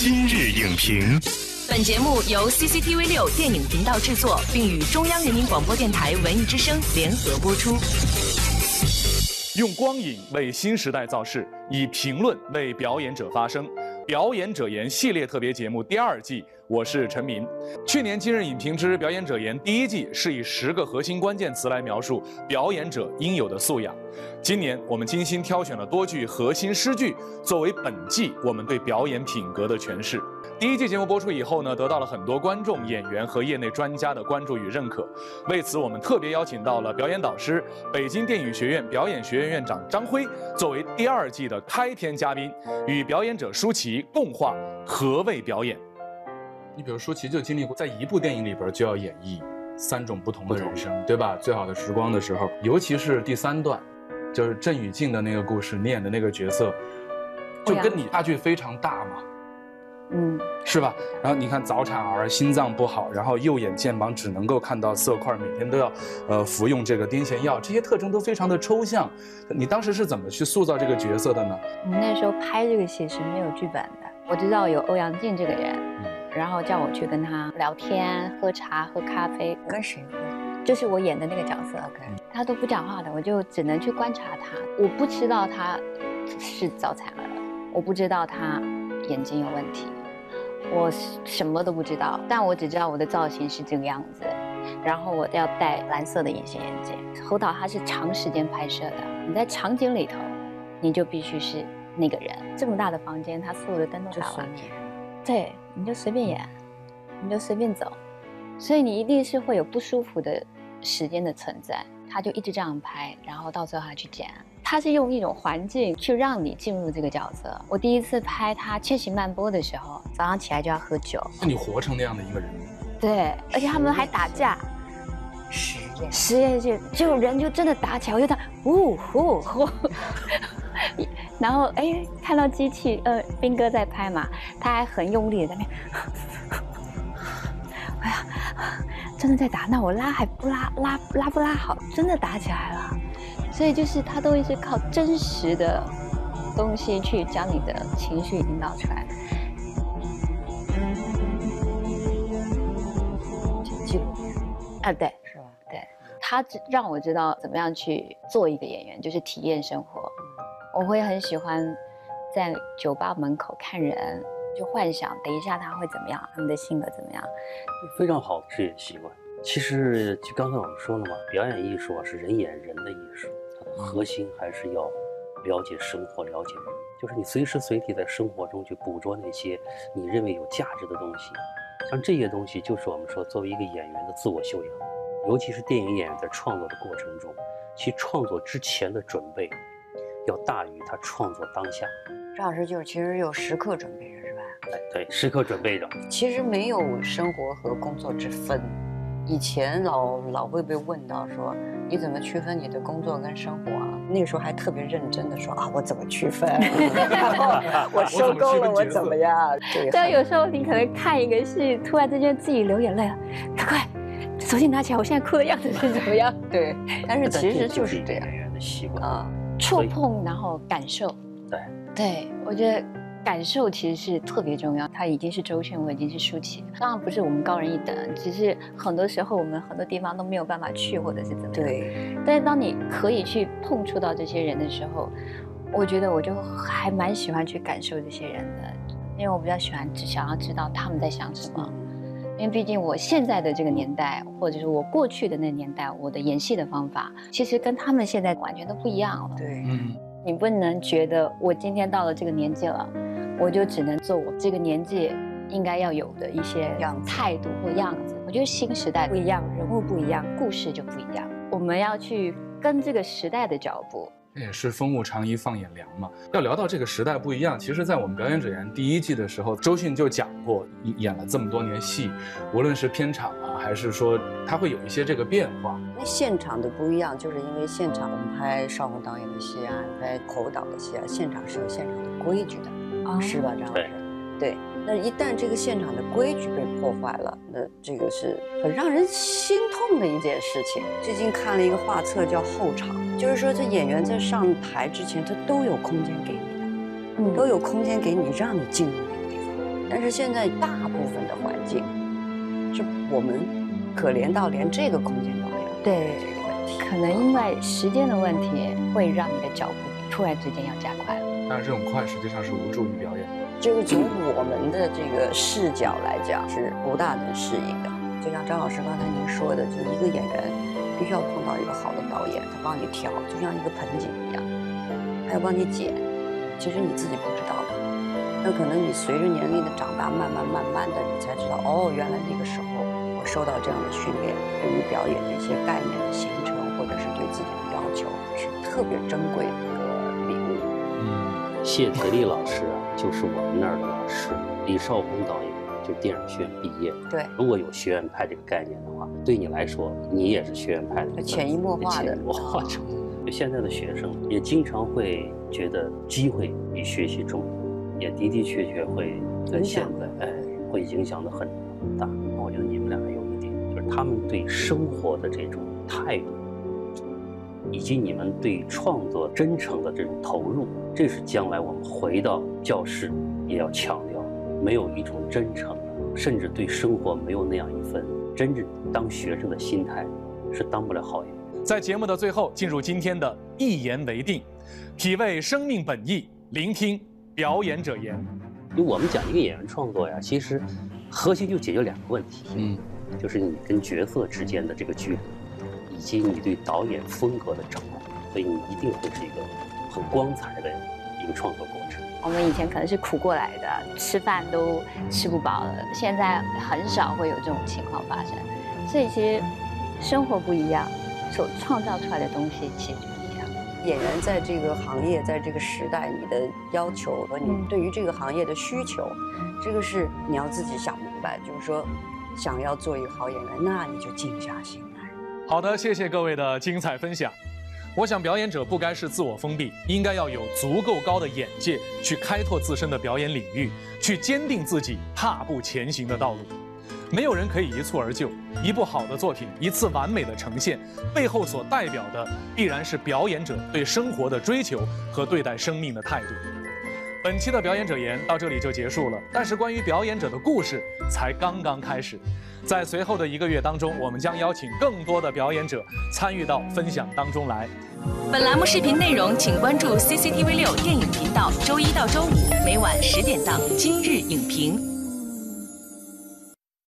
今日影评，本节目由 CCTV 六电影频道制作，并与中央人民广播电台文艺之声联合播出。用光影为新时代造势，以评论为表演者发声。表演者言系列特别节目第二季，我是陈明。去年今日影评之表演者言第一季是以十个核心关键词来描述表演者应有的素养。今年我们精心挑选了多句核心诗句，作为本季我们对表演品格的诠释。第一季节目播出以后呢，得到了很多观众、演员和业内专家的关注与认可。为此，我们特别邀请到了表演导师、北京电影学院表演学院院长张辉，作为第二季的开篇嘉宾，与表演者舒淇共话何谓表演。你比如舒淇就经历过，在一部电影里边就要演绎三种不同的人生，对吧？最好的时光的时候，尤其是第三段，就是郑雨静的那个故事，你演的那个角色，就跟你差距非常大嘛。嗯，是吧？然后你看早产儿，心脏不好，然后右眼肩膀只能够看到色块，每天都要，呃，服用这个癫痫药，这些特征都非常的抽象。你当时是怎么去塑造这个角色的呢？我们那时候拍这个戏是没有剧本的，我知道有欧阳靖这个人，然后叫我去跟他聊天、喝茶、喝咖啡。跟谁喝？就是我演的那个角色，OK，他都不讲话的，我就只能去观察他。我不知道他是早产儿，我不知道他眼睛有问题。我什么都不知道，但我只知道我的造型是这个样子，然后我要戴蓝色的隐形眼镜。侯导他是长时间拍摄的，你在场景里头，你就必须是那个人。这么大的房间，他所有的灯都打完，对，你就随便演，你就随便走，所以你一定是会有不舒服的时间的存在。他就一直这样拍，然后到最后他去剪。他是用一种环境去让你进入这个角色。我第一次拍他千行慢播的时候，早上起来就要喝酒。那你活成那样的一个人？对，而且他们还打架。实验，实验就就人就真的打起来，我就他呜呼呼。然后哎，看到机器，呃，兵哥在拍嘛，他还很用力的在那边。哎呀，真的在打，那我拉还不拉拉拉不拉好？真的打起来了。所以就是他都会是靠真实的东西去将你的情绪引导出来。纪录片啊，对，是吧？对，他让我知道怎么样去做一个演员，就是体验生活。我会很喜欢在酒吧门口看人，就幻想等一下他会怎么样，他们的性格怎么样。非常好的职业习惯。其实就刚才我们说了嘛，表演艺术啊是人演人的艺术。核心还是要了解生活，了解人，就是你随时随地在生活中去捕捉那些你认为有价值的东西。像这些东西，就是我们说作为一个演员的自我修养，尤其是电影演员在创作的过程中，其创作之前的准备要大于他创作当下。张老师就是其实有时刻准备着，是吧？哎，对，时刻准备着。其实没有生活和工作之分。以前老老会被问到说。你怎么区分你的工作跟生活啊？那个时候还特别认真的说啊，我怎么区分？然后 我受够了，我怎么样？对，有时候你可能看一个戏，突然之间自己流眼泪了，赶快手机拿起来，我现在哭的样子是怎么样？对，但是其实就是这样的习惯啊，触碰然后感受。对，对我觉得。感受其实是特别重要。他已经是周迅，我已经是舒淇，当然不是我们高人一等，只是很多时候我们很多地方都没有办法去，或者是怎么样。对。但是当你可以去碰触到这些人的时候，我觉得我就还蛮喜欢去感受这些人的，因为我比较喜欢只想要知道他们在想什么。因为毕竟我现在的这个年代，或者是我过去的那个年代，我的演戏的方法其实跟他们现在完全都不一样了。对。嗯。你不能觉得我今天到了这个年纪了。我就只能做我这个年纪应该要有的一些态度或样子。我觉得新时代不一样，人物不一样，故事就不一样。我们要去跟这个时代的脚步。这也是风物长宜放眼量嘛。要聊到这个时代不一样，其实，在我们表演者员第一季的时候，周迅就讲过，演了这么多年戏，无论是片场啊，还是说他会有一些这个变化。那现场的不一样，就是因为现场我们拍邵红导演的戏啊，拍侯导的戏啊，现场是有现场的规矩的。是吧，张老师？对，那一旦这个现场的规矩被破坏了，那这个是很让人心痛的一件事情。最近看了一个画册叫后场，就是说这演员在上台之前，他都有空间给你的，嗯都有空间给你，让你进入那个地方。但是现在大部分的环境，是我们可怜到连这个空间都没有。对这个问题，可能因为时间的问题，会让你的脚步突然之间要加快了。但是这种快实际上是无助于表演的。这个从我们的这个视角来讲是不大能适应的。就像张老师刚才您说的，就一个演员必须要碰到一个好的导演，他帮你调，就像一个盆景一样，他要帮你剪，其实你自己不知道的。那可能你随着年龄的长大，慢慢慢慢的，你才知道，哦，原来那个时候我受到这样的训练，对于表演的一些概念的形成，或者是对自己的要求，是特别珍贵的谢铁力老师啊，就是我们那儿的老师。李少红导演就电影学院毕业。对，如果有学院派这个概念的话，对你来说，你也是学院派的潜移默化的潜移默化中。就现在的学生也经常会觉得机会比学习重要，也的的确确会跟影现响在哎会影响的很很大。我觉得你们俩有一点，就是他们对生活的这种态度，以及你们对创作真诚的这种投入，这是将来我们回到教室也要强调，没有一种真诚，甚至对生活没有那样一份真正当学生的心态，是当不了好演员。在节目的最后，进入今天的一言为定，体味生命本意，聆听表演者言。因为我们讲一个演员创作呀，其实核心就解决两个问题，嗯，就是你跟角色之间的这个距离，以及你对导演风格的掌握，所以你一定会是一个很光彩的一个创作过程。我们以前可能是苦过来的，吃饭都吃不饱了，现在很少会有这种情况发生。所以其实生活不一样，所创造出来的东西其实就不一样。演员在这个行业，在这个时代，你的要求和你嗯对于这个行业的需求，这个是你要自己想明白。就是说，想要做一个好演员，那你就静下心来。好的，谢谢各位的精彩分享。我想，表演者不该是自我封闭，应该要有足够高的眼界，去开拓自身的表演领域，去坚定自己踏步前行的道路。没有人可以一蹴而就，一部好的作品，一次完美的呈现，背后所代表的必然是表演者对生活的追求和对待生命的态度。本期的表演者言到这里就结束了，但是关于表演者的故事才刚刚开始。在随后的一个月当中，我们将邀请更多的表演者参与到分享当中来。本栏目视频内容，请关注 CCTV 六电影频道，周一到周五每晚十点档《今日影评》。